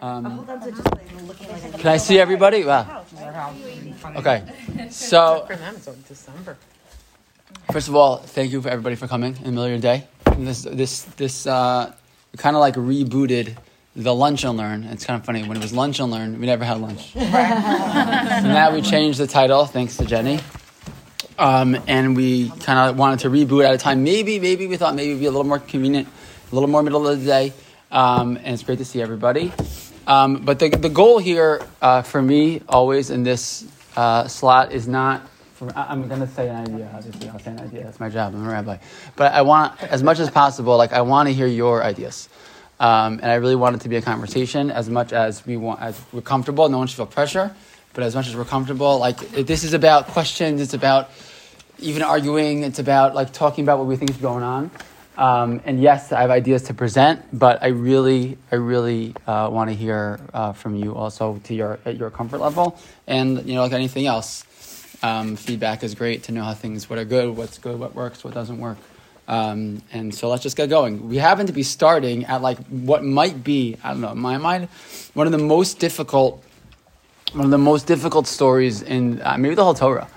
Um, can I see everybody? Wow. Okay. So, For them, it's December. first of all, thank you for everybody for coming in the middle of your day. And this, this, this, uh, kind of like rebooted the lunch and learn. It's kind of funny. When it was lunch and learn, we never had lunch. so now we changed the title, thanks to Jenny. Um, and we kind of wanted to reboot at a time. Maybe, maybe we thought maybe it'd be a little more convenient, a little more middle of the day. Um, and it's great to see everybody. Um, but the, the goal here uh, for me always in this uh, slot is not. For, I'm going to say an idea. Obviously, I'll say an idea. That's my job. I'm a rabbi. But I want, as much as possible, like I want to hear your ideas, um, and I really want it to be a conversation. As much as we want, as we're comfortable, no one should feel pressure. But as much as we're comfortable, like this is about questions. It's about even arguing. It's about like talking about what we think is going on. Um, and yes, I have ideas to present, but I really, I really uh, want to hear uh, from you also to your at your comfort level. And you know, like anything else, um, feedback is great to know how things, what are good, what's good, what works, what doesn't work. Um, and so let's just get going. We happen to be starting at like what might be, I don't know, in my mind, one of the most difficult, one of the most difficult stories in uh, maybe the whole Torah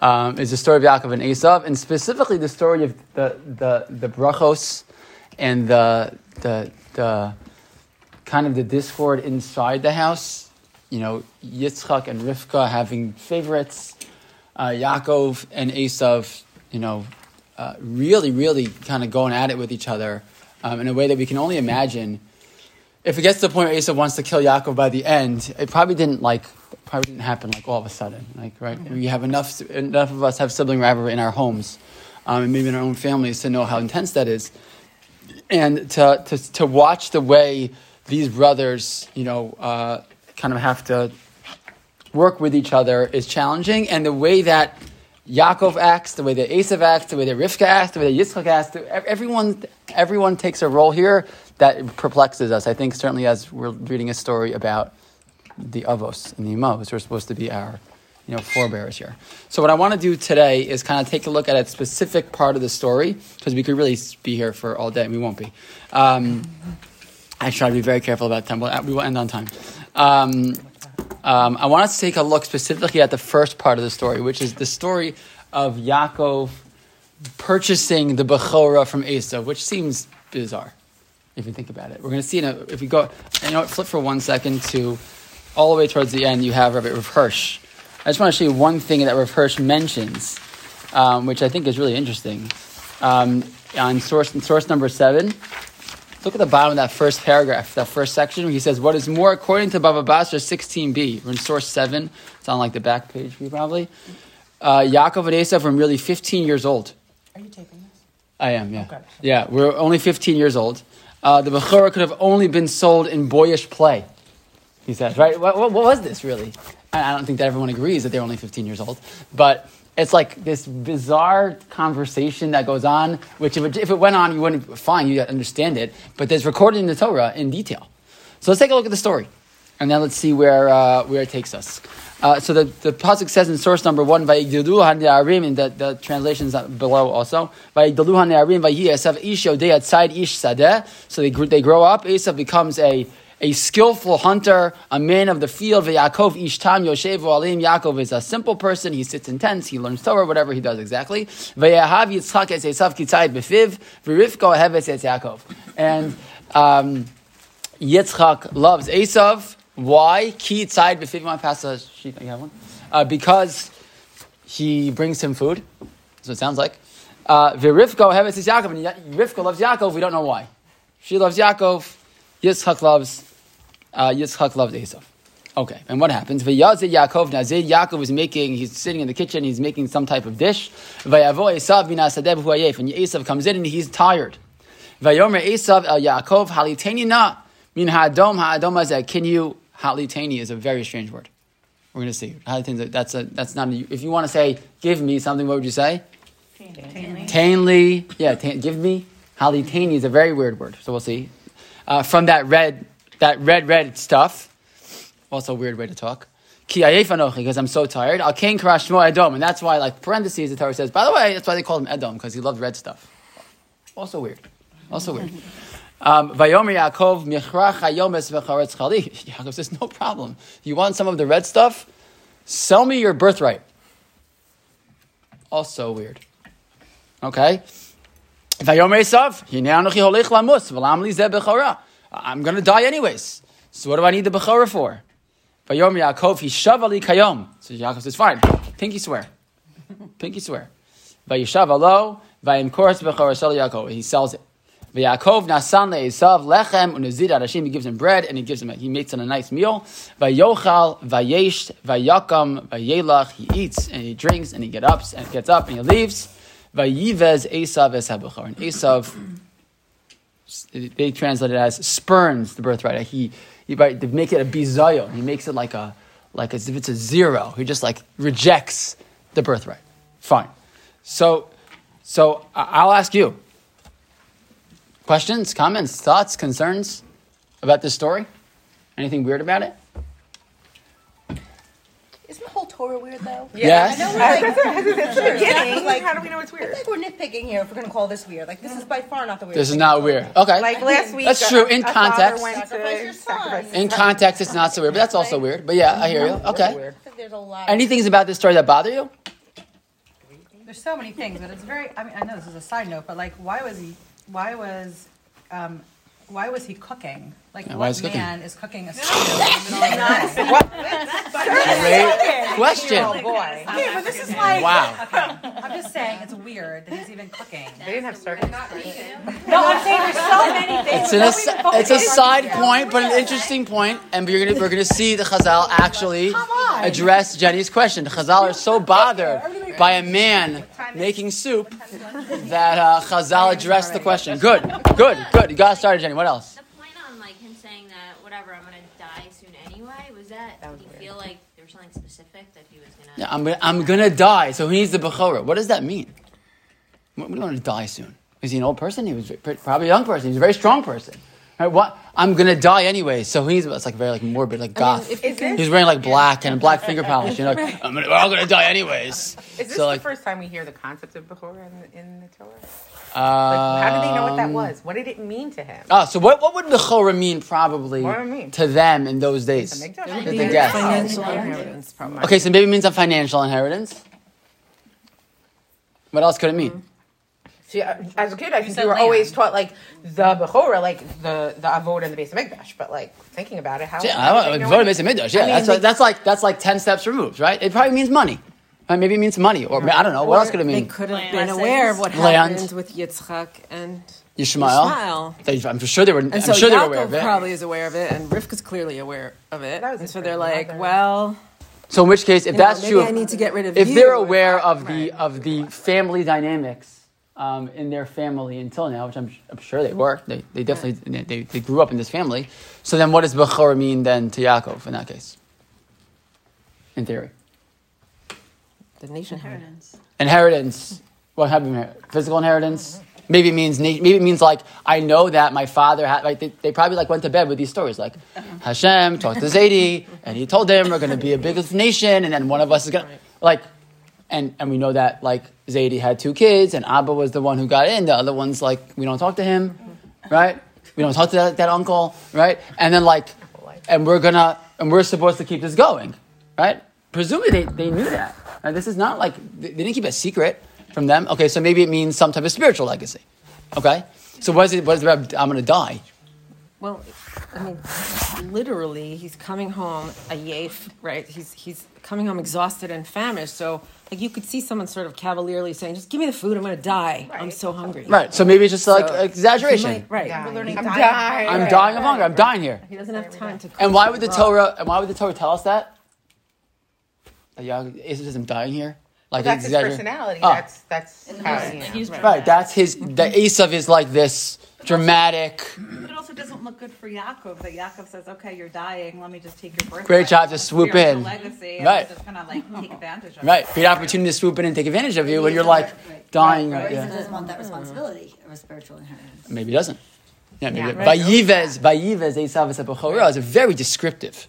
um, is the story of Yaakov and Esav, and specifically the story of the the, the brachos and the, the the kind of the discord inside the house. You know, Yitzchak and Rivka having favorites, uh, Yaakov and Esav, you know, uh, really, really kind of going at it with each other um, in a way that we can only imagine. If it gets to the point where Esav wants to kill Yaakov by the end, it probably didn't like probably didn't happen like all of a sudden. Like right, we have enough enough of us have sibling rivalry in our homes, um, and maybe in our own families to know how intense that is, and to to to watch the way these brothers, you know, uh, kind of have to work with each other is challenging, and the way that Yaakov acts, the way that Esav acts, the way that Rivka acts, the way that Yitzchak acts, everyone, everyone takes a role here that perplexes us. I think certainly as we're reading a story about the Avos and the Imos, who are supposed to be our you know, forebears here. So what I want to do today is kind of take a look at a specific part of the story, because we could really be here for all day, and we won't be. Um, I try to be very careful about time. We'll, we will end on time. Um, um, I want us to take a look specifically at the first part of the story, which is the story of Yaakov purchasing the Bechorah from Esau, which seems bizarre if you think about it. We're going to see in a, if we go, you know flip for one second to all the way towards the end, you have Rabbi Rav Hirsch. I just want to show you one thing that Rav Hirsch mentions, um, which I think is really interesting. Um, on source, source number seven, look at the bottom of that first paragraph, that first section, where he says, What is more, according to Baba Basra 16b, we're in source 7, it's on like the back page for you probably. Uh, Yaakov and Esav were merely 15 years old. Are you taping this? I am, yeah. Okay. Yeah, we're only 15 years old. Uh, the Bechorah could have only been sold in boyish play, he says, right? What, what, what was this really? I I don't think that everyone agrees that they're only 15 years old, but it's like this bizarre conversation that goes on, which if it, if it went on, you wouldn't, fine, you understand it, but there's recorded in the Torah in detail. So let's take a look at the story, and then let's see where, uh, where it takes us. Uh, so the, the pasuk says in source number one, "Vayigdalu hane'arim," and the, the translations below also. "Vayigdalu hane'arim vayi esav ish yodei atzayid ish sadeh." So they they grow up. Esav becomes a a skillful hunter, a man of the field. Yaakov ish tam yoshevu alim. Yaakov is a simple person. He sits in tents. He learns Torah, whatever he does exactly. Vayahav Yitzchak es esav kitzayid befiv. V'rivko heves es Yaakov. And um, Yitzchak loves Esav. Why? Ki tzayid befiv. You want to pass a sheet? You have one? Uh, because he brings him food. So it sounds like. Uh, V'rivko heves es Yaakov. And Rivka loves Yaakov. We don't know why. She loves Yaakov. Yitzchak loves uh, Yitzchak loves Esav. Okay, and what happens? V'yazid Yaakov nazir. Yaakov is making. He's sitting in the kitchen. He's making some type of dish. V'yavo Esav min asadeh b'hu ayef. And Esav comes in and he's tired. V'yomer Esav el Yaakov haliteni na min ha'adom ha'adom hazeh. Can you haliteni is a very strange word. We're going to see. Haliteni. That's a. That's not. A, if you want to say, give me something, what would you say? Tainly. Tainly. Yeah, ta- give me. Haliteni is a very weird word. So we'll see. Uh, from that red, that red, red stuff. Also weird way to talk. Because I'm so tired. And that's why, like, parentheses, the Torah says, by the way, that's why they called him Edom, because he loved red stuff. Also weird. Also weird. Um, Vayomer Yaakov says, no problem. You want some of the red stuff? Sell me your birthright. Also weird. Okay? Vayomer Esav, hinei anochi holich lamus, v'lam. I'm going to die anyways. So what do I need the bechora for? Vayomer Yaakov, hishav ali kayom. So Yaakov says, fine, pinky swear. Pinky swear. Vayishav alo, vayimkores bechora shel Yaakov. He sells it. V'Yaakov nasan le'esav lechem unezid arashim. He gives him bread and he gives him. a, He makes him a nice meal. Vayochal vayesh vayakam vayelach. He eats and he drinks and he get up and gets up and he leaves. Vayivez Esav eshabachar. And Esav, they translate it as spurns the birthright. He, he they make it a bizayon. He makes it like a like as if it's a zero. He just like rejects the birthright. Fine. So, so I'll ask you. Questions, comments, thoughts, concerns about this story? Anything weird about it? Isn't the whole Torah weird though? Yes. I know we're like, It's the beginning. Like- How do we know it's weird? I weird? think we're nitpicking here if we're going to call this weird. Like this is by far not the weird. This is not weird. Okay. Like last week, That's true, in a context. went to Sacrifice your son. sacrifice In context, it's not so weird, but that's also weird. But yeah, I hear you. Okay. Weird. I there's a lot. Any things about this story that bother you? There's so many things, but it's very. I mean, I know this is a side note, but like, why was he? Why was? Um, why was he cooking? Like, Yeah, why what is he cooking? man is cooking a stew in the middle of the night? Great question. Oh boy. Okay, but this is like. Wow. I'm just saying, it's weird that he's even cooking. They didn't have circus. No, I'm saying there's so many things. It's, an as- it's a side point, but an interesting point, and we're gonna we're gonna see the Chazal actually address Jenny's question. The Chazal are so bothered by a man making soup that uh, Chazal addressed the question. Good, good, good. You got started, Jenny. What else? The point on like him saying that whatever I'm gonna die soon anyway was that, That was did he weird. feel like there was something specific that he was gonna? Yeah, I'm gonna, I'm gonna die. So he needs the Bechorah. What does that mean? What, what do you want to die soon? Is he an old person? He was pr- probably a young person. He's a very strong person. Right? What? I'm gonna die anyway. So he's it's like very like morbid, like goth. Is this, he's wearing like black and black finger polish. You know, like, I'm gonna, we're all gonna die anyways. is this so like, the first time we hear the concept of Bechorah in the, in the Torah? Like, um, how did they know what that was? What did it mean to him? Ah, so what, what would Bechorah mean probably What would it mean? to them in those days? Make that Did up. they guess? Financial inheritance, probably. Okay, so maybe it means a financial inheritance. What else could it mean? See, uh, as a kid, I think said we were land. always taught like the bechora, like the the Avod and the base of Mikdash. But like thinking about it, how? Yeah, how I, did I, they know voted it? Mesa Midrash. Yeah, I mean, that's, like, that's like that's like ten steps removed, right? It probably means money. Right? Maybe it means money, or I don't know. What else could it mean? They mean? could have Land. been aware of what Land. happened with Yitzchak and Yishmael. Ishmael. They- I'm sure they were. And I'm so sure they were Yaakov aware of it. probably is aware of it, and Rivka's clearly aware of it. That was And so they're like, mother. well, So in which case, if you know, that's maybe true, I need to get rid of if you. they're aware of Right. the of the family dynamics um, in their family until now, which I'm, I'm sure they were, they, they definitely they, they grew up in this family. So then, what does Bechor mean then to Yaakov in that case? In theory, the nation Inheritance. inheritance. What happened? here? Physical inheritance. Maybe it means maybe it means like I know that my father had like they, they probably like went to bed with these stories like Hashem talked to Zaidi and he told him we're going to be a biggest nation and then one of us is going to like and and we know that like Zaidi had two kids and Abba was the one who got in. The other one's like we don't talk to him right? We don't talk to that, that uncle right? And then like and we're gonna and we're supposed to keep this going right? Presumably they, they knew that this is not like they, didn't keep a secret from them. Okay so maybe it means some type of spiritual legacy okay? So what is it what is it about I'm gonna die? Well, I mean, literally, he's coming home a yaf, right? He's he's coming home exhausted and famished. So, like, you could see someone sort of cavalierly saying, "Just give me the food. I'm going to die. I'm so hungry." right so maybe it's just like So, exaggeration might- right? Dying. We're learning I'm dying. dying. I'm Right, dying of hunger I'm dying here He doesn't have time to. cook And why would the. Torah? And why would the Torah tell us that? That Yaakov Esau says I'm dying here. Like That's his personality. Oh. That's that's how you know. He's right. That's his. Mm-hmm. The Esav is like this dramatic. But it also doesn't look good for Yaakov that Yaakov says, "Okay, you're dying. Let me just take your birthright." Great job to swoop in. Legacy. Right. Just gonna like take advantage of. Right. Great opportunity to swoop in and take advantage of you when you're like dying. Right. Or Yeah. Esau doesn't want that responsibility of a spiritual inheritance. Maybe he doesn't. Yeah. Maybe. Yeah. Vayivez. Vayivez Esav Esabachorah is a very descriptive.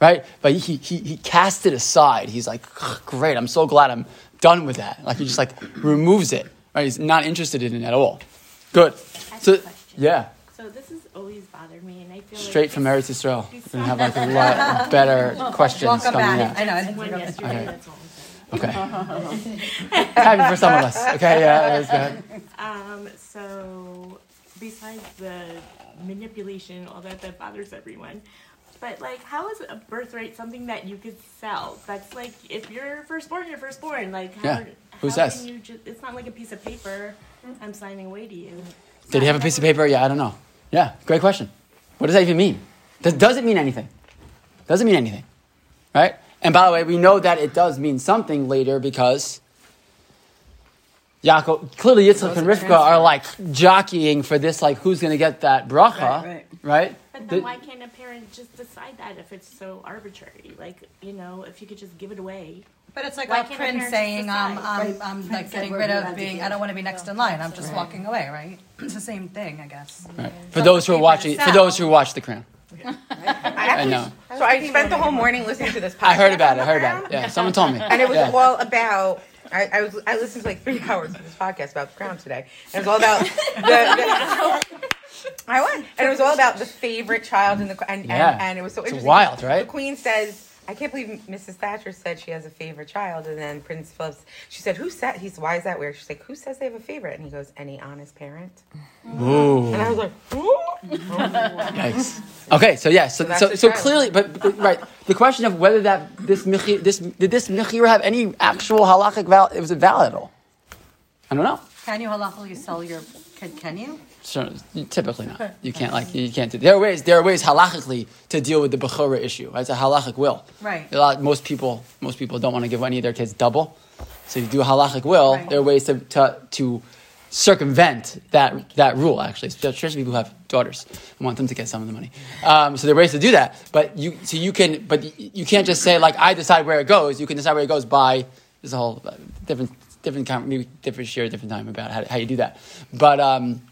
Right. But he, he he cast it aside. He's like, great. I'm so glad I'm done with that. Like he just like removes it. Right. He's not interested in it at all. Good. So yeah. So this has always bothered me, and I feel Straight like from this- Eretz Yisrael. We're gonna have like a lot better questions Welcome coming back. out. I know. I One didn't yesterday. Okay. That's all I'm. Okay. Happy for some of us. Okay, yeah, that's good. Um, so besides the manipulation, all that that bothers everyone. But like, how is a birthright something that you could sell? That's like, if you're firstborn, you're firstborn. Like, how, Yeah. Who how says? Can you just, it's not like a piece of paper. I'm signing away to you. Did he have a piece of paper? Yeah, I don't know. Yeah, great question. What does that even mean? Does, does it mean anything? Doesn't mean anything, right? And by the way, we know that it does mean something later because Yaakov, clearly Yitzchak and Rivka are like jockeying for this, like who's going to get that bracha, Right, right. right? But The- then why can't a parent just decide that if it's so arbitrary? Like, you know, if you could just give it away. But it's like Why a can't prince parents saying, um, decide? I'm, I'm like Prince getting rid of being. I don't want to be next in line. I'm just walking away, right? It's the same thing, I guess. right. For those who are watching, for those who watch The Crown, I I actually, know. so I spent the whole morning listening to this podcast. I heard about it. I heard about it. Yeah, someone told me. And it was Yeah. all about. I, I was I listened to like three hours of this podcast about the crown today. And it was all about the, the I won. And it was all about the favorite child in the and, Yeah. and, and it was so It's interesting. wild, right? The queen says I can't believe Mrs. Thatcher said she has a favorite child, and then Prince Philip, she said, "Who said?" He's, "Why is that weird?" She's like, "Who says they have a favorite?" And he goes, "Any honest parent." Ooh. And I was like, "Ooh." Yikes. Okay, so yeah, so that's so, so clearly, but, but right, the question of whether that this michi, this did this michir have any actual halachic valid? It was it valid at all? I don't know. Can you halachically sell your kid? Can you? So, typically not. You can't like you can't do. There are ways. There are ways halachically to deal with the bechora issue. It's a halachic will. Right. A lot, most people most people don't want to give any of their kids double. So if you do a halachic will, Right. there are ways to, to to circumvent that that rule. Actually, especially people who have daughters and want them to get some of the money. Um, so there are ways to do that. But you so you can but you can't just say like I decide where it goes. You can decide where it goes by. There's a whole uh, different different maybe different share different time about how, how you do that. But um,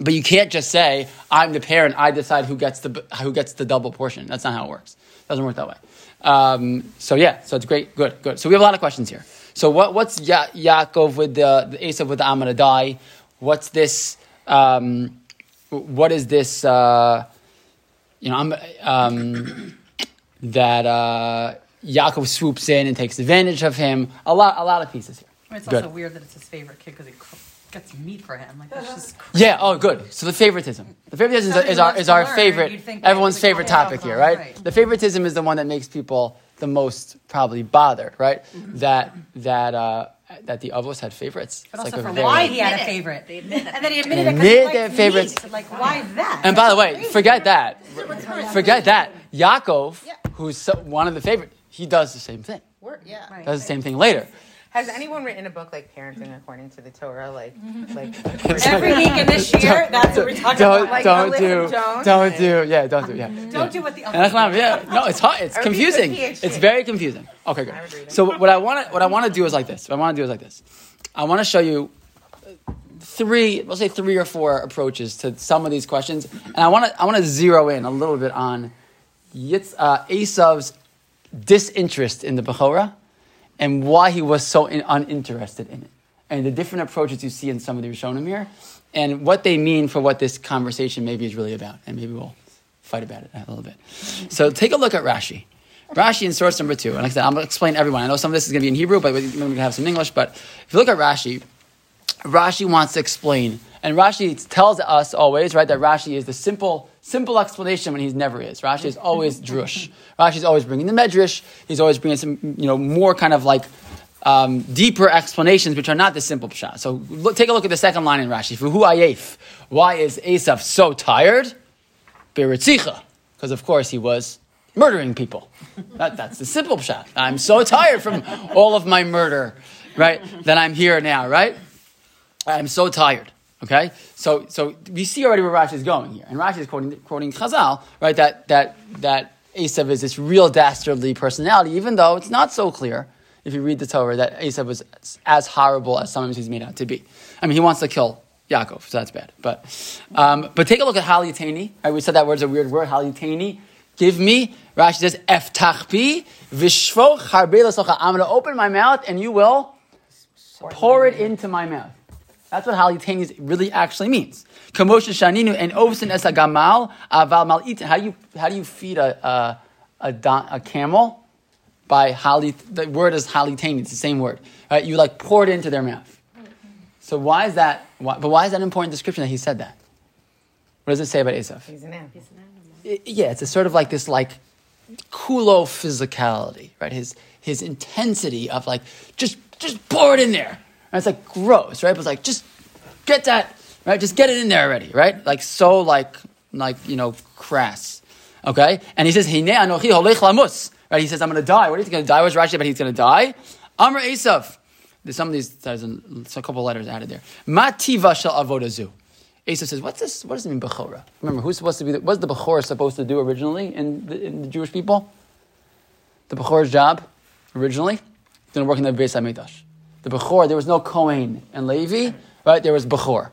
but you can't just say I'm the parent. I decide who gets the who gets the double portion. That's not how it works. It doesn't work that way. Um, so yeah, so it's great, good, good. So we have a lot of questions here. So what, what's ya- Yaakov with the, the Esav with the Amadai? What's this? Um, what is this? Uh, you know, I'm, um, that uh, Yaakov swoops in and takes advantage of him. A lot, a lot of pieces here. It's Good. also weird that it's his favorite kid because he cook- gets meat for him. Like that's just crazy. Yeah. Oh, good. So the favoritism. The favoritism is, is our is our learn, favorite. you'd think that Everyone's favorite topic here, right? right. The favoritism is the one that makes people the most probably bothered, right? That that uh, that the avos had favorites. But It's also like a for very- why he had a favorite. They admit And then he admitted Admit it because he their likes favorites. meat. Like why that? And by the way, forget that. Forget that. Yaakov, who's so, one of the favorite, he does the same thing. We're- yeah. Right. Does the same thing later. Has anyone written a book like Parenting According to the Torah? Like, like Every week in this year, that's what we're talking Don't about. Like don't Alyssa do Jones? don't do yeah don't do yeah. Don't do what the And that's not, yeah, no, it's hard. It's Or be a confusing. It's very confusing. Okay, I would read good. So what I want to what I want to do is like this. What I want to do is like this. I want to show you three, we'll say three or four approaches to some of these questions, and I want to I want to zero in a little bit on Yitz, uh, Esav's disinterest in the Bechorah and why he was so in, uninterested in it, and the different approaches you see in some of the Rishonim here, and what they mean for what this conversation maybe is really about, and maybe we'll fight about it a little bit. So take a look at Rashi. Rashi in source number two, and like I said, I'm going to explain everyone. I know some of this is going to be in Hebrew, but we're going to have some English. But if you look at Rashi, Rashi wants to explain, and Rashi tells us always, right, that Rashi is the simple, simple explanation when he never is. Rashi is always drush. Rashi is always bringing the medrash. He's always bringing some, you know, more kind of like um, deeper explanations, which are not the simple pshat. So look, take a look at the second line in Rashi. Who ayef? Why is Esav so tired? Beritzicha, because of course he was murdering people. That, that's the simple pshat. I'm so tired from all of my murder, right? That I'm here now, right? I'm so tired. Okay, so so we see already where Rashi is going here, and Rashi is quoting quoting Chazal, right? That that that Esav is this real dastardly personality, even though it's not so clear if you read the Torah that Esav was as horrible as sometimes he's made out to be. I mean, he wants to kill Yaakov, so that's bad. But um, but take a look at Haliteni. Right, we said that word's a weird word. Haliteni. Give me. Rashi says, "Eftachpi v'shvoch harbe lasocha." I'm going to open my mouth, and you will pour it into my mouth. That's what halitenis really actually means. Kamosha shaninu and ovsin es gamal aval mal How do you how do you feed a a, a, don, a camel? By halit. The word is haliteni. It's the same word. Right? You like pour it into their mouth. So why is that? Why, but why is that an important description that he said that? What does it say about Esav? He's an animal. I- yeah, it's a sort of like this like kulo physicality, right? His his intensity of like just just pour it in there. And it's like gross, right? But it's like just get that, right? Just get it in there already, right? Like so like like you know crass. Okay? And he says, Hine anochi holech lamus. Right? He says, I'm gonna die. What he gonna die? What's Rashi But he's gonna die? Amr Esav. There's some of these there's a, a couple letters added there. Mativa shel avodazu. Asa says, "What's this? What does it mean, bechora? Remember, who's supposed to be? The, what's the bechora supposed to do originally in the, in the Jewish people? The bechora's job originally didn't work in the Beis Hamikdash. The bechor, there was no Kohen and Levi, right? There was bechor,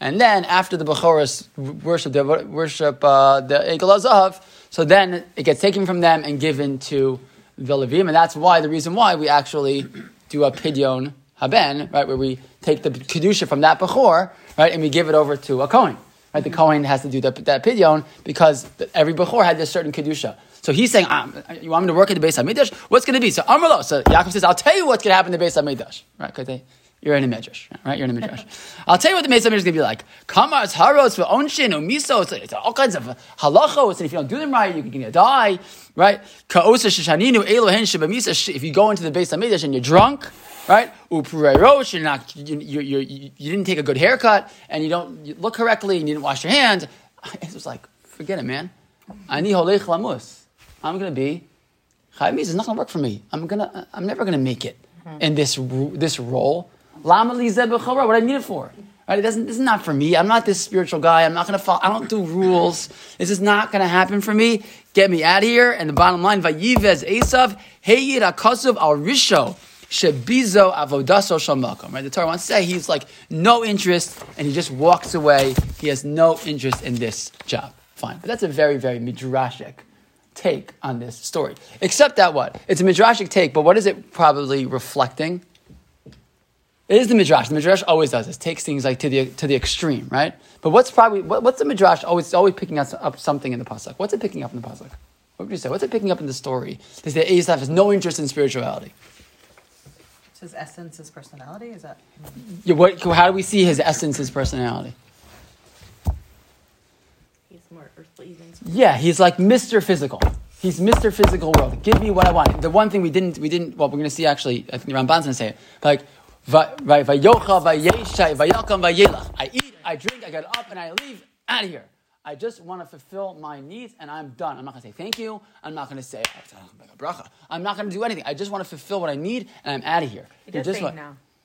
and then after the bechoras worship the worship uh, the Egel so then it gets taken from them and given to the Levim, and that's why the reason why we actually do a pidyon haben, right, where we take the kedusha from that bechor, right, and we give it over to a kohen. Right, the kohen has to do that, that pidyon because every bechor had this certain kedusha. So he's saying, um, "You want me to work at the Beis Hamikdash? What's going to be?" So Amrlo. So Yaakov says, "I'll tell you what's going to happen in the Beis Hamikdash." Right? Because you're in a midrash, right? You're in a midrash. I'll tell you what the Beis Hamikdash is going to be like. Kamars, haros, for onshin, umiso. It's, all kinds of halachos, and if you don't do them right, you're going to die. Right? Ka'osa sheshaninu elohen shebamisa. If you go into the Beis Hamikdash and you're drunk, right? Upurerosh, you're not, you, you, you, you, you didn't take a good haircut, and you don't you look correctly, and you didn't wash your hands. It was like, forget it, man. Ani holech lamus. I'm going to be Chaimiz is not going to work for me. I'm gonna. I'm never going to make it mm-hmm. in this this role. Lama li What I need it for? Right? It doesn't. This is not for me. I'm not this spiritual guy. I'm not going to follow. I don't do rules. This is not going to happen for me. Get me out of here. And the bottom line, vayivez Esav heyir akasuv al risho. Shebizo avodaso shalmakom. Right? The Torah wants to say he's like no interest, and he just walks away. He has no interest in this job. Fine, but that's a very, very midrashic take on this story. Except that what? It's a midrashic take, but what is it probably reflecting? It is the midrash. The midrash always does this. Takes things like to the to the extreme, right? But what's probably what, what's the midrash always always picking up, something in the pasuk? What's it picking up in the pasuk? What would you say? What's it picking up in the story? Is that Esav has no interest in spirituality. His essence, his personality. Is that? Yeah, what, how do we see his essence, his personality? He's more earthly than Yeah, he's like Mr. Physical. He's Mr. Physical world. Give me what I want. The one thing we didn't, we didn't. Well, we're going to see actually. I think the Ramban's going to say it. Like, right, vayocha, vayeshai, vayakam, vayelach. I eat, I drink, I get up, and I leave out of here. I just want to fulfill my needs, and I'm done. I'm not going to say thank you. I'm not going to say oh, bracha. I'm not going to do anything. I just want to fulfill what I need, and I'm out of here. He You're does just what?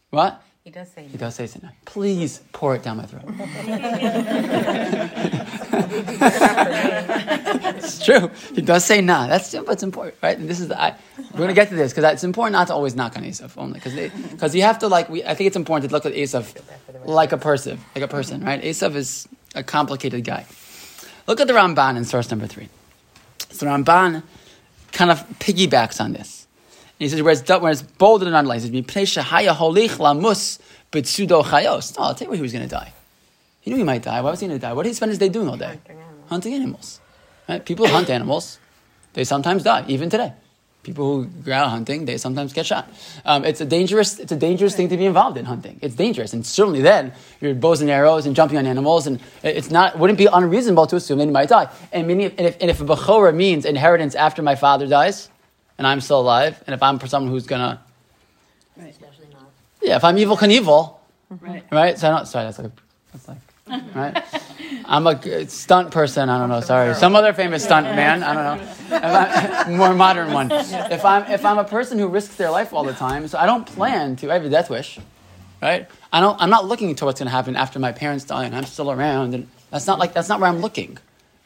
What? He does say He no. does say something. Please pour it down my throat. it's true. He does say nah. That's what's important, right? And this is the, I, we're going to get to this because it's important not to always knock on Esav only because because you have to like. We, I think it's important to look at Esav like a person, like a person, right? Esav is a complicated guy. Look at the Ramban in source number three. So Ramban kind of piggybacks on this. And he says, where it's, where it's bolded and underlined, he says, "Mipnei shehaya holich lamus betsudo chayos. No, I'll tell you where he was going to die. He knew he might die. Why was he going to die? What did he spend his day doing all day? Hunting animals. Hunting animals. Right? People hunt animals, they sometimes die, even today. People who go out hunting, they sometimes get shot. Um, it's a dangerous, it's a dangerous thing to be involved in hunting. It's dangerous, and certainly then you're bows and arrows and jumping on animals, and it's not wouldn't be unreasonable to assume that he might die. And, many, and, if, and if a bechora means inheritance after my father dies, and I'm still alive, and if I'm for someone who's gonna, Especially not. yeah, if I'm Evel Knievel, mm-hmm. Right. right? So I don't, sorry, that's like, that's like, right? I'm a stunt person. I don't know. Sorry, some other famous stunt man. I don't know. If I'm- more modern one. If I'm if I'm a person who risks their life all the time, so I don't plan to. I have a death wish, right? I don't. I'm not looking to what's going to happen after my parents die and I'm still around. And that's not like that's not where I'm looking,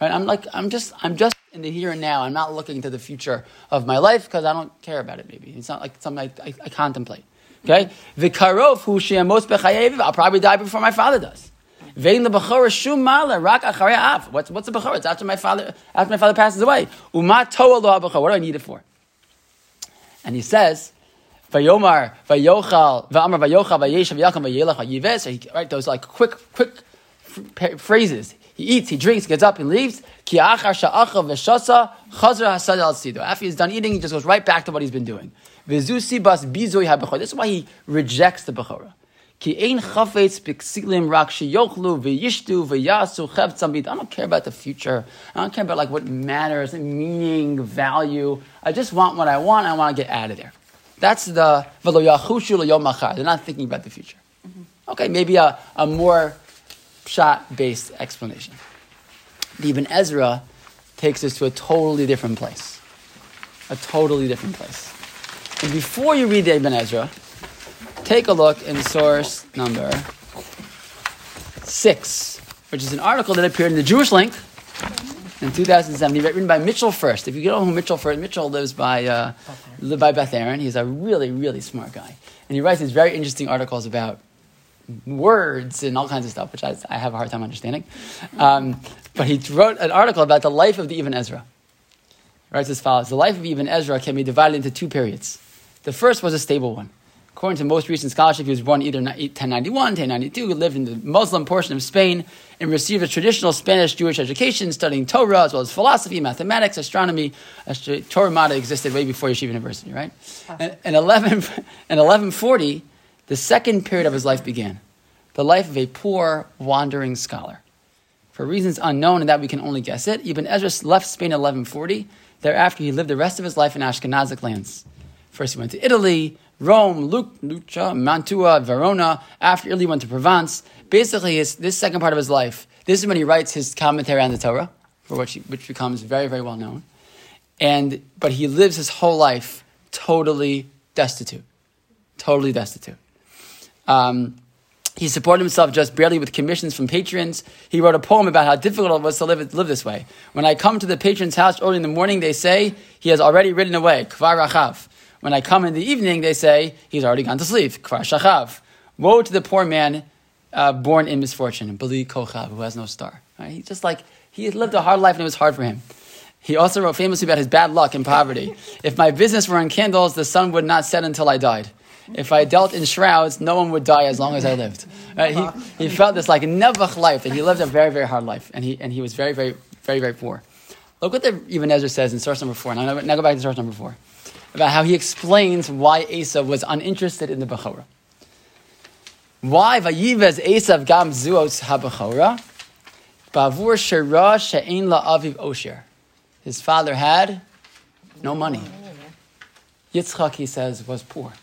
right? I'm like I'm just I'm just in the here and now. I'm not looking to the future of my life because I don't care about it. Maybe it's not like something I, I, I contemplate. Okay, v'karov hu she'amos b'chayev. I'll probably die before my father does. Vein the bechora shum mala rak acharei av. What's what's a bechora? It's after my father after my father passes away. Uma toa lo. What do I need it for? And he says, Vayomar, Vayochal, Va'amar, Vayochal, Vayeshav, Yaakam, Vayelach. He- Right, those like quick, quick phrases. He eats, he drinks, gets up, and leaves. Ki achar sha'acha v'shasa chazra hasad al sido. After he's done eating, he just goes right back to what he's been doing. V'zu bas bizoi ha'bechor. This is why he rejects the bechorah. Ki ein chafetz b'ksilim rak sheyochlu v'yishtu v'yasu chevtzam. I don't care about the future. I don't care about like what matters, meaning, value. I just want what I want. I want to get out of there. That's the. They're not thinking about the future. Mm-hmm. Okay, maybe a, a more pshat-based explanation. The Ibn Ezra takes us to a totally different place. A totally different place. And before you read the Ibn Ezra, take a look in source number six, which is an article that appeared in the Jewish Link in 2007, written by Mitchell First. If you get know who Mitchell First, Mitchell lives by uh, by Beth Aaron. He's a really, really smart guy, and he writes these very interesting articles about words and all kinds of stuff, which I, I have a hard time understanding. Um, but he wrote an article about the life of the Ibn Ezra. He writes as follows: The life of Ibn Ezra can be divided into two periods. The first was a stable one. According to most recent scholarship, he was born either 1091, 1092. He lived in the Muslim portion of Spain and received a traditional Spanish Jewish education, studying Torah as well as philosophy, mathematics, astronomy. Astro- Torah Umadda existed way before Yeshiva University, right? And, and 11, in 1140, the second period of his life began. The life of a poor, wandering scholar. For reasons unknown and that we can only guess it, Ibn Ezra left Spain in 1140. Thereafter, he lived the rest of his life in Ashkenazic lands. First, he went to Italy, Rome, Lu- Lucca, Mantua, Verona. After Italy, he went to Provence. Basically, his, this second part of his life, this is when he writes his commentary on the Torah, for which, he, which becomes very, very well known. And, but he lives his whole life totally destitute. Totally destitute. Um, he supported himself just barely with commissions from patrons. He wrote a poem about how difficult it was to live, live this way. When I come to the patron's house early in the morning, they say, he has already ridden away, kvar rachav. When I come in the evening, they say, he's already gone to sleep, kvar shachav. Woe to the poor man uh, born in misfortune, beli kochav, who has no star. Right? He just like, he lived a hard life and it was hard for him. He also wrote famously about his bad luck and poverty. if my business were in candles, the sun would not set until I died. If I dealt in shrouds, no one would die as long as I lived. Right? He, he felt this like nevuch life that he lived a very, very hard life, and he, and he was very, very, very, very poor. Look what the Ibn Ezra says in source number four. Now, now go back to source number four about how he explains why Asa was uninterested in the Bechorah. Why vayivez Esav gam zuos habechora? Bavur shera she'ein la'aviv osher. His father had no money. Yitzchak, he says, was poor.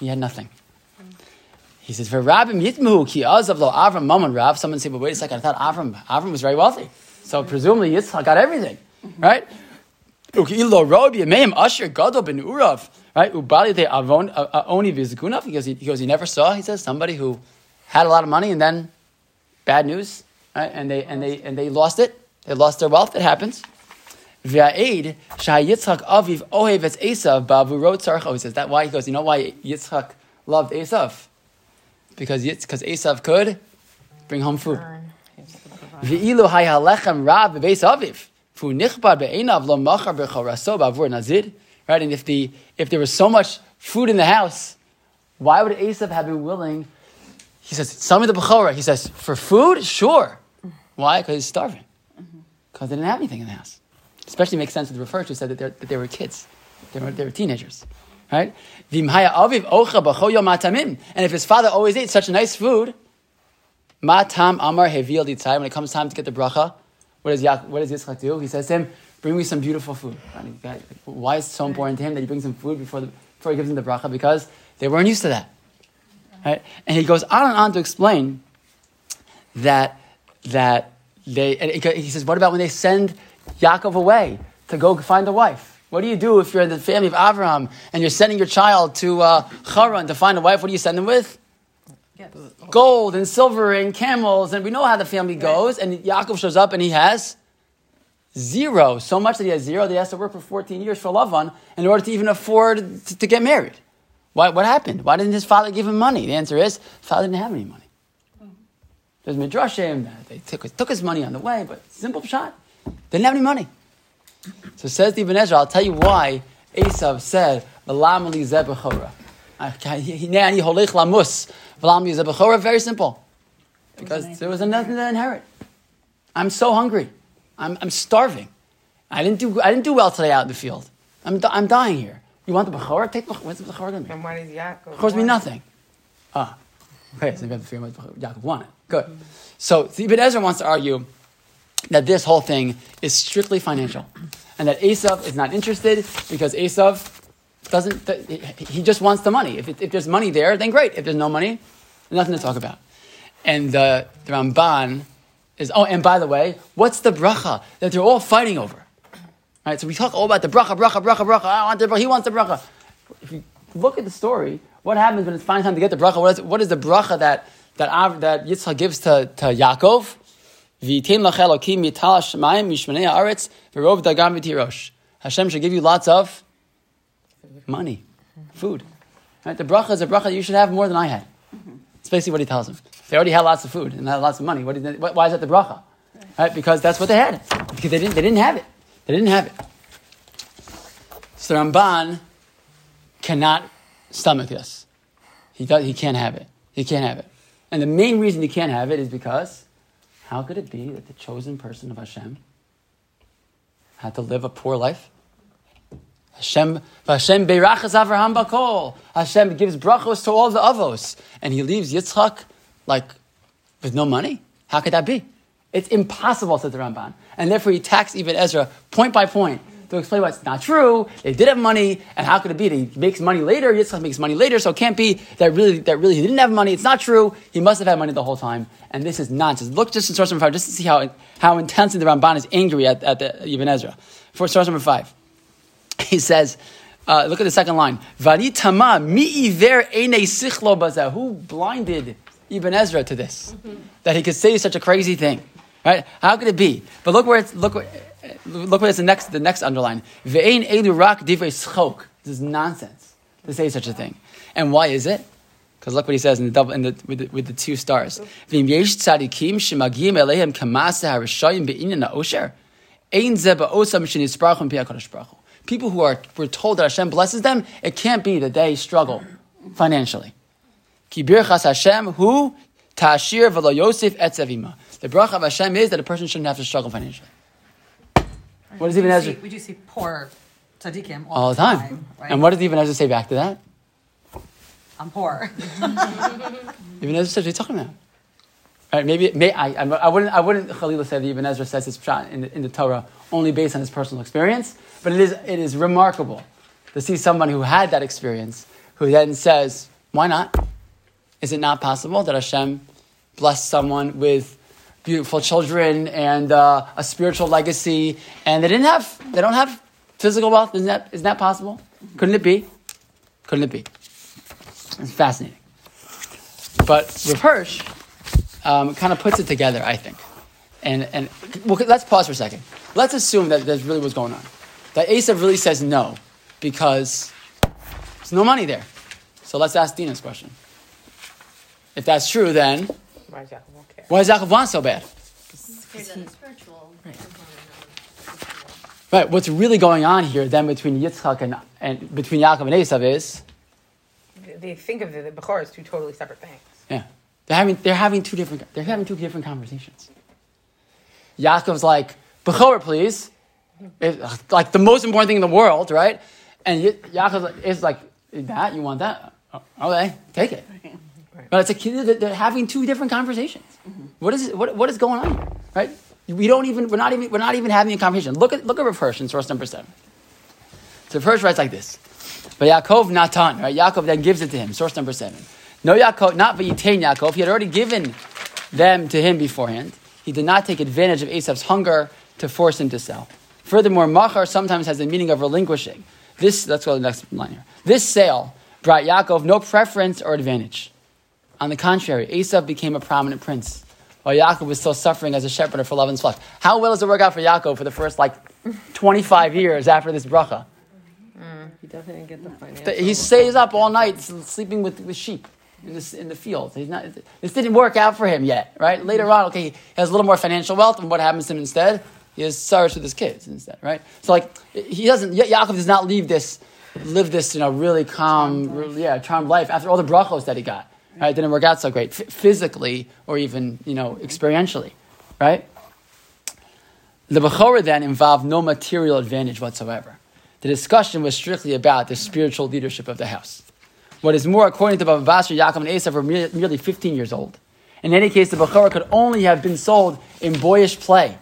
He had nothing. He says, "For Rabbim yitmu ki azav lo Avram mammon Rav." Someone say, "But wait a second, I thought Avram Avram was very wealthy, so presumably Yitzchak got everything, right?" Ukilo road yameim asher gadol ben urav, right? Ubali de avon oni vizgunav. He goes, he goes, he never saw. He says somebody who had a lot of money and then bad news, right? And they and they and they lost it. They lost their wealth. It happens. V'a'ed shah Yitzchak aviv ohev es Esav ba'avurot tzarcho. He says that why he goes. You know why Yitzchak loved Esav? Because because Esav could bring home food. V'ilu hayalechem rav bebeis aviv fu nichbar be'enav lo machar b'choraso ba'avur nazir. Right, and if the if there was so much food in the house, why would Esav have been willing? He says, "Some of the bechorah." He says, "For food, sure." Why? Because he's starving. Because they didn't have anything in the house. Especially makes sense with the refer to said that, that they were kids. They were, they were teenagers. Right? And if his father always ate such nice food, matam amar. When it comes time to get the bracha, what does, Yaak, what does Yitzchak do? He says to him, bring me some beautiful food. Why is it so important to him that he brings him food before, the, before he gives him the bracha? Because they weren't used to that. Right? And he goes on and on to explain that that they he says, what about when they send Yaakov away to go find a wife? What do you do if you're in the family of Abraham and you're sending your child to uh, Haran to find a wife? What do you send them with? Gold and silver and camels, and we know how the family goes. And Yaakov shows up and he has zero, so much that he has zero that he has to work for 14 years for Lavan in order to even afford to, to get married. Why, what happened? Why didn't his father give him money? The answer is, father didn't have any money. There's midrashim that they took, took his money on the way, but simple pshat. Didn't have any money. So says the Ibn Ezra, I'll tell you why Esav said, "V'lam li zeh b'chora." Hinei holech lamus v'lam yizeh bechora. Very simple, because there was nothing to inherit. I'm so hungry. I'm, I'm starving. I didn't do I didn't do well today out in the field. I'm, I'm dying here. You want the bechora? Take the what's the bechora going to be? And why does Yaakov? Of course, me want- nothing. Ah, okay. So we have to figure out what Yaakov wanted. Good. So the Ibn Ezra wants to argue that this whole thing is strictly financial, and that Esav is not interested because Esav doesn't. th- He just wants the money. If, it, if there's money there, then great. If there's no money, nothing to talk about. And the, the Ramban is. Oh, and by the way, what's the bracha that they're all fighting over? Right. So we talk all about the bracha, bracha, bracha, bracha. I want the bracha. He wants the bracha. If you look at the story, what happens when it's finally time to get the bracha? What is, what is the bracha that that that Yitzchak gives to, to Yaakov? Hashem should give you lots of money, food. Right? The bracha is a bracha you should have more than I had. That's basically what he tells them. They already had lots of food and had lots of money. What is why is that the bracha? Right? Because that's what they had. Because they didn't, they didn't have it. They didn't have it. So Ramban cannot stomach this. He, does, he can't have it. He can't have it. And the main reason he can't have it is because how could it be that the chosen person of Hashem had to live a poor life? Hashem, Hashem beirachas Avraham bakol. Hashem gives brachos to all the avos, and he leaves Yitzchak like with no money. How could that be? It's impossible, said the Ramban, and therefore he attacks Ibn Ezra point by point to explain why it's not true. They did have money, and how could it be that he makes money later? Yitzchak makes money later, so it can't be that really that really he didn't have money. It's not true. He must have had money the whole time, and this is nonsense. Look just in source number five, just to see how how intensely the Ramban is angry at, at the Ibn Ezra. For source number five he says, uh, look at the second line. Vari tama mi iver ene sichlo baza. Who blinded Ibn Ezra to this? That he could say such a crazy thing, right? How could it be? But look where it's look. Where, look it's the next the next underline. Ve'ein elu rak divrei schok. This is nonsense to say such a thing. And why is it? Because look what he says in the double in the with the, with the two stars. People who are were told that Hashem blesses them, it can't be that they struggle financially. Ki birchas Hashem hu tashir v'lo yosef etzevima. The bracha of Hashem is that a person shouldn't have to struggle financially. What does Ibn Ezra? see- We do see poor tzaddikim all, All the time. right? And what does Ibn Ezra say back to that? I'm poor. Ibn Ezra says, what are you talking about? Right, maybe, may, I, I, wouldn't, I wouldn't, Khalila say that Ibn Ezra says his pshat in the, in the Torah only based on his personal experience, but it is, it is remarkable to see someone who had that experience who then says, why not? Is it not possible that Hashem blessed someone with beautiful children and uh, a spiritual legacy, and they didn't have, they don't have physical wealth? Isn't that, isn't that possible? Couldn't it be? Couldn't it be? It's fascinating. But Rav Hirsch um, kind of puts it together, I think. And, and well, let's pause for a second. Let's assume that that's really what's going on. That Esav really says no because there's no money there. So let's ask Dina's question. If that's true, then Why won't care? Why is Yaakov want so bad? There's a spiritual component of Right, what's really going on here then between Yitzchak and, and between Yaakov and Esav is, They think of the, the Bechor as two totally separate things. yeah, they're having, they're having two different, they're having two different conversations. Yaakov's like, Bechor, please. It's like the most important thing in the world, right? And Ye- Yaakov is like, that? You want that? Oh, Okay, take it. But it's like they're- they're having two different conversations. Mm-hmm. What is what, what is going on here, right? We don't even we're not even we're not even having a conversation. Look at look at Rav Hirsch in source number seven. So Hirsch writes like this: But Yaakov Natan, right? Yaakov then gives it to him. Source number seven. No Yaakov, not Vayitain Yaakov. He had already given them to him beforehand. He did not take advantage of Esav's hunger to force him to sell. Furthermore, machar sometimes has the meaning of relinquishing. This, let's go to the next line here. This sale brought Yaakov no preference or advantage. On the contrary, Esav became a prominent prince, while Yaakov was still suffering as a shepherd for Lavan's flock. How well does it work out for Yaakov for the first like 25 years after this bracha? He definitely didn't get the financial. He stays up all night sleeping with, with sheep in, this, in the fields. He's not, this didn't work out for him yet, right? Later on, okay, he has a little more financial wealth, and what happens to him instead? He has sorrows with his kids instead, right? So, like, he doesn't, Yaakov does not leave this, live this, you know, really calm, yeah, charmed life after all the brachos that he got. Right? It didn't work out so great physically or even, you know, experientially. Right? The Bechorah then involved no material advantage whatsoever. The discussion was strictly about the spiritual leadership of the house. What is more, according to Baba Basra, Yaakov and Esav were merely 15 years old. In any case, the Bechorah could only have been sold in boyish play.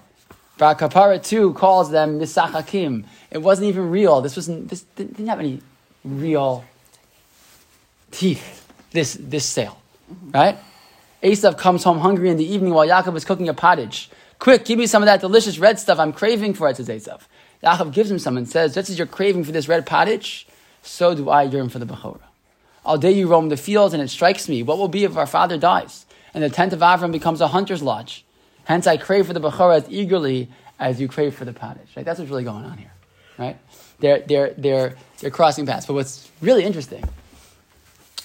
Bar Kapara too calls them misachakim. It wasn't even real. This wasn't. This didn't have any real teeth. This this sale, right? Esav comes home hungry in the evening while Yaakov is cooking a pottage. Quick, give me some of that delicious red stuff. I'm craving for it, says Esav. Yaakov gives him some and says, just as you're craving for this red pottage, so do I yearn for the Bechorah. All day you roam the fields, and it strikes me, what will be if our father dies, and the tent of Avram becomes a hunter's lodge? Hence I crave for the Bechorah as eagerly as you crave for the pottage. Right? That's what's really going on here. Right? They're, they're, they're, they're crossing paths. But what's really interesting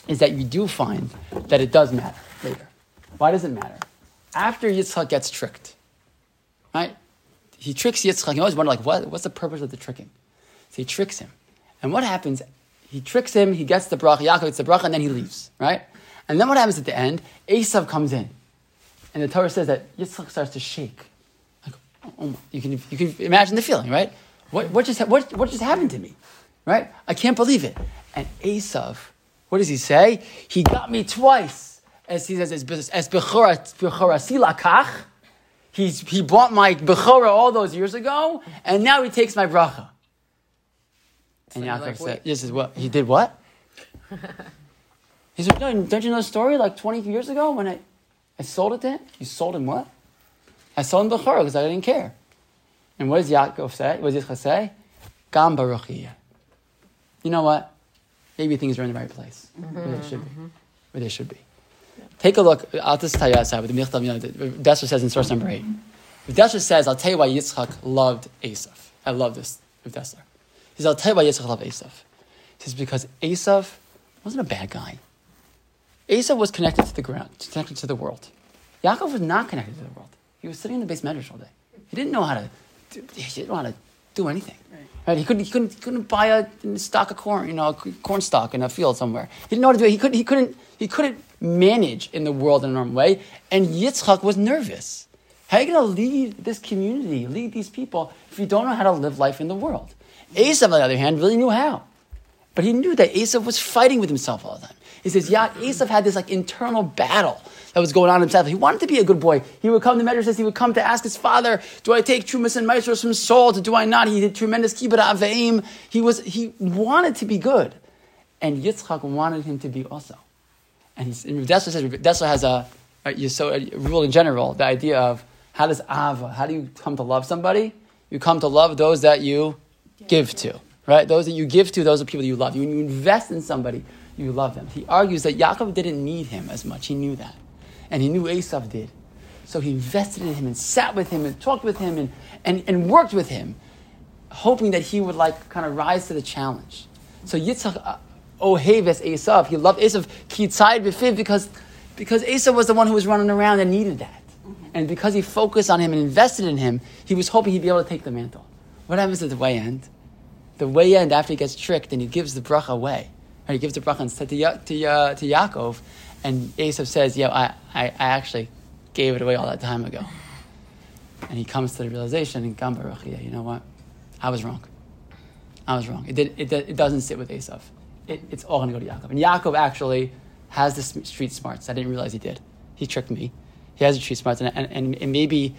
is that you do find that it does matter later. Why does it matter? After Yitzchak gets tricked, right? He tricks Yitzchak. You always wonder, like, what, what's the purpose of the tricking? So he tricks him. And what happens? He tricks him, he gets the bracha, Yaakov gets the bracha, and then he leaves, right? And then what happens at the end? Esav comes in. And the Torah says that Yitzchak starts to shake. Like, oh, you, can, you can imagine the feeling, right? What, what, just, what, what just happened to me? Right? I can't believe it. And Esav, what does he say? He got me twice. As he says, as Bechora silakach. He's, he bought my Bechora all those years ago, and now he takes my bracha. And Yaakov like, said. "Yes, is what he did. What?" he said, no, "Don't you know the story? Like twenty years ago, when I, I sold it to him. You sold him what? I sold him Bechora because I didn't care." And what does Yaakov say? What does Yitzchak say? Gam baruchiyah. You know what? Maybe things are in the right place mm-hmm. where they should be. Mm-hmm. Where they should be. Take a look. I'll just tell you outside with the Michtav. You know, Dessler says in source number eight. Dessler says, "I'll tell you why Yitzchak loved Esav." I love this with Dessler. He says, "I'll tell you why Yitzchak loved Esav." He says because Esav wasn't a bad guy. Esav was connected to the ground, connected to the world. Yaakov was not connected to the world. He was sitting in the beis medrash all day. He didn't know how to. do- He didn't know how to do anything. Right? He couldn't. He couldn't. He couldn't buy a stock of corn. You know, a corn stalk in a field somewhere. He didn't know how to do it. He couldn't. He couldn't. He couldn't manage in the world in a normal way. And Yitzchak was nervous. How are you going to lead this community, lead these people, if you don't know how to live life in the world? Esav, on the other hand, really knew how. But he knew that Esav was fighting with himself all the time. He says, yeah, Esav had this like internal battle that was going on himself. He wanted to be a good boy. He would come to Medrash says he would come to ask his father, do I take Trumas and Maasros from Saul? Do I not? He did tremendous kibbut aveim. He was he wanted to be good. And Yitzchak wanted him to be also. And he's, and Dessler says, Dessler has a, a, so a rule in general, the idea of how does Ava, how do you come to love somebody? You come to love those that you give to, right? Those that you give to, those are people you love. When you invest in somebody, you love them. He argues that Yaakov didn't need him as much. He knew that. And he knew Esav did. So he invested in him and sat with him and talked with him and, and, and worked with him, hoping that he would like kind of rise to the challenge. So Yitzchak uh, oheves Esav. He loved Esav kitzayid b'fiv because, because Esav was the one who was running around and needed that. And because he focused on him and invested in him, he was hoping he'd be able to take the mantle. What happens at the way end? The way end, after he gets tricked and he gives the bracha away, he gives the bracha instead to, Ya- to, uh, to Yaakov, and Esav says, Yeah, I, I, I actually gave it away all that time ago. And he comes to the realization, in Gam Baruch, you know what? I was wrong. I was wrong. It, did, it, it doesn't sit with Esav. It, it's all going to go to Yaakov. And Yaakov actually has the street smarts. I didn't realize he did. He tricked me. He has the street smarts, and, and, and, and maybe,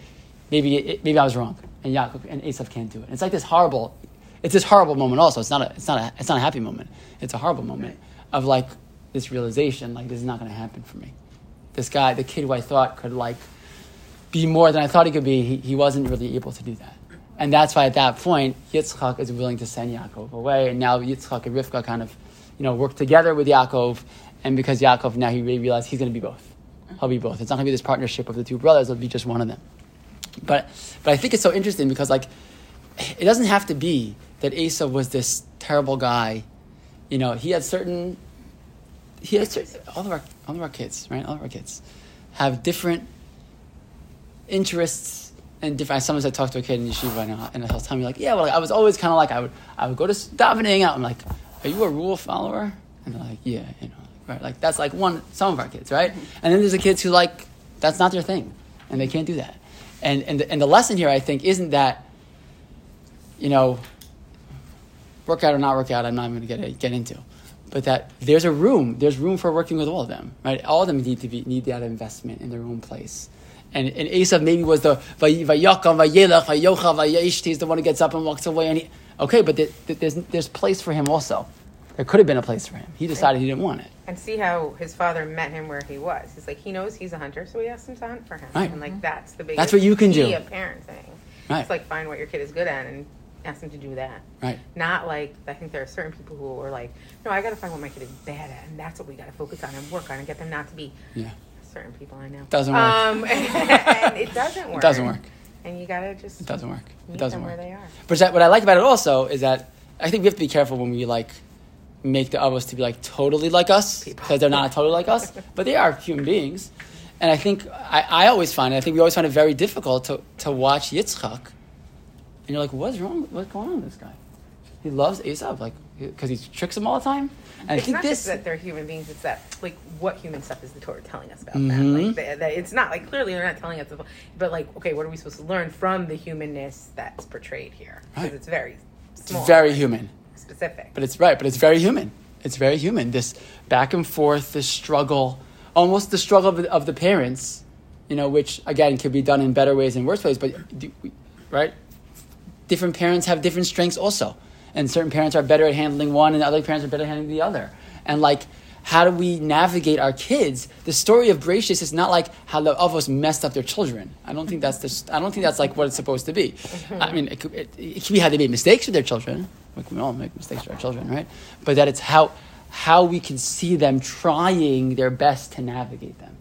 maybe, maybe I was wrong. And Yaakov and Esav can't do it. It's like this horrible, it's this horrible moment. Also, it's not a, it's not a, it's not a happy moment. It's a horrible moment of like this realization, like this is not going to happen for me. This guy, the kid who I thought could like be more than I thought he could be, he, he wasn't really able to do that. And that's why at that point, Yitzchak is willing to send Yaakov away. And now Yitzchak and Rivka kind of, you know, work together with Yaakov. And because Yaakov, now he really realized he's going to be both. He'll be both. It's not going to be this partnership of the two brothers. It'll be just one of them. But, but I think it's so interesting because, like, it doesn't have to be that Asa was this terrible guy. You know, he had certain, he had certain, all of our, all of our kids, right? All of our kids have different interests and different. Sometimes I talk to a kid in yeshiva and, he'll- and he'll tell me like, yeah, well, I was always kind of like I would I would go to davening out. I'm like, are you a rule follower? And they're like, yeah, you know, right? Like that's like one some of our kids, right? And then there's the kids who like that's not their thing, and they can't do that. And and the, and the lesson here, I think, isn't that you know work out or not work out. I'm not even going to get get into, but that there's a room. There's room for working with all of them, right? All of them need to be need that investment in their own place. And, and Esav maybe was the vayakam vayelach vayocha vayesh. He's the one who gets up and walks away. And he, okay, but there, there's there's place for him also. There could have been a place for him. He decided he didn't want it. And see how his father met him where he was. He's like he knows he's a hunter, so he asked him to hunt for him. Right. And like mm-hmm. that's the biggest. That's what you can key do. Of parenting. Right. It's like find what your kid is good at and ask them to do that. Right. Not like I think there are certain people who are like, no, I got to find what my kid is bad at, and that's what we got to focus on and work on and get them not to be. Yeah. Certain people I know Doesn't work. Um, and it doesn't work. It doesn't work. And you gotta just It doesn't work. It doesn't them work. where they are. But that, what I like about it also is that I think we have to be careful when we like make the others to be like totally like us because they're not totally like us, but they are human beings. And I think I, I always find, I think we always find it very difficult to, to watch Yitzchak, and you're like, what's wrong? What's going on with this guy? He loves Esav, like because he tricks him all the time. And I it's think not this, just that they're human beings; it's that like what human stuff is the Torah telling us about Mhm. them. Like they, they, it's not like clearly they're not telling us, but like okay, what are we supposed to learn from the humanness that's portrayed here? Because Right. it's very small, it's very human. specific. But it's right, but it's very human. It's very human. This back and forth, this struggle, almost the struggle of the, of the parents, you know, which again could be done in better ways and worse ways, but do we- right? Different parents have different strengths also. And certain parents are better at handling one and other parents are better at handling the other. And like how do we navigate our kids? The story of Bereishis is not like how the Avos messed up their children. I don't think that's the, I don't think that's like what it's supposed to be. I mean, it could, it, it could be how they made mistakes with their children. Like we all make mistakes with our children, right? But that it's how how we can see them trying their best to navigate them,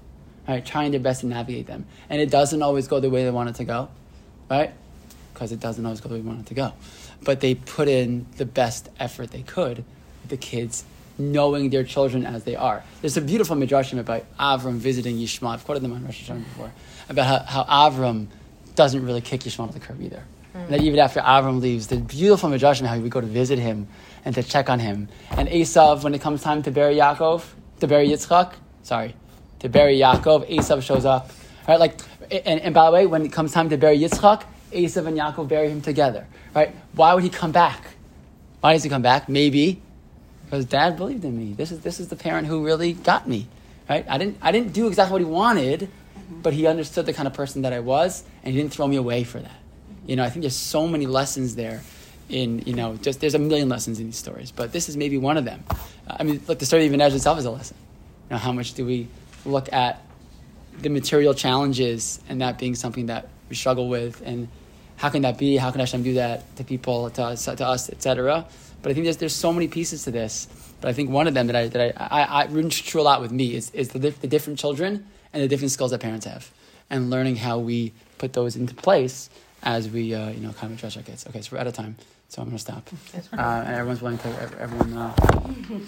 right? Trying their best to navigate them, and it doesn't always go the way they want it to go, right? Because it doesn't always go the way we want it to go. But they put in the best effort they could with the kids, knowing their children as they are. There's a beautiful midrashim about Avram visiting Yishmael. I've quoted them on Rosh Hashanah before about how, how Avram doesn't really kick Yishmael to the curb either. And that even after Avram leaves, the beautiful midrashim how he would go to visit him and to check on him. And Esav, when it comes time to bury Yaakov, to bury Yitzchak, sorry, to bury Yaakov, Esav shows up. Right, like, and, and by the way, when it comes time to bury Yitzchak, Esav and Yaakov bury him together. Right? Why would he come back? Why does he come back? Maybe because Dad believed in me. This is this is the parent who really got me. Right? I didn't I didn't do exactly what he wanted, but he understood the kind of person that I was, and he didn't throw me away for that. You know, I think there's so many lessons there. In you know, just there's a million lessons in these stories, but this is maybe one of them. Uh, I mean, look, the story of Ivanez itself is a lesson. You know, how much do we look at the material challenges and that being something that we struggle with, and how can that be? How can Hashem do that to people, to us, to us etc. But I think there's there's so many pieces to this. But I think one of them that I that I I, I rings true a lot with me is is the, the different children and the different skills that parents have, and learning how we put those into place as we uh, you know kind of address our kids. Okay, so we're out of time, so I'm going to stop. Uh, and everyone's willing to everyone uh, go.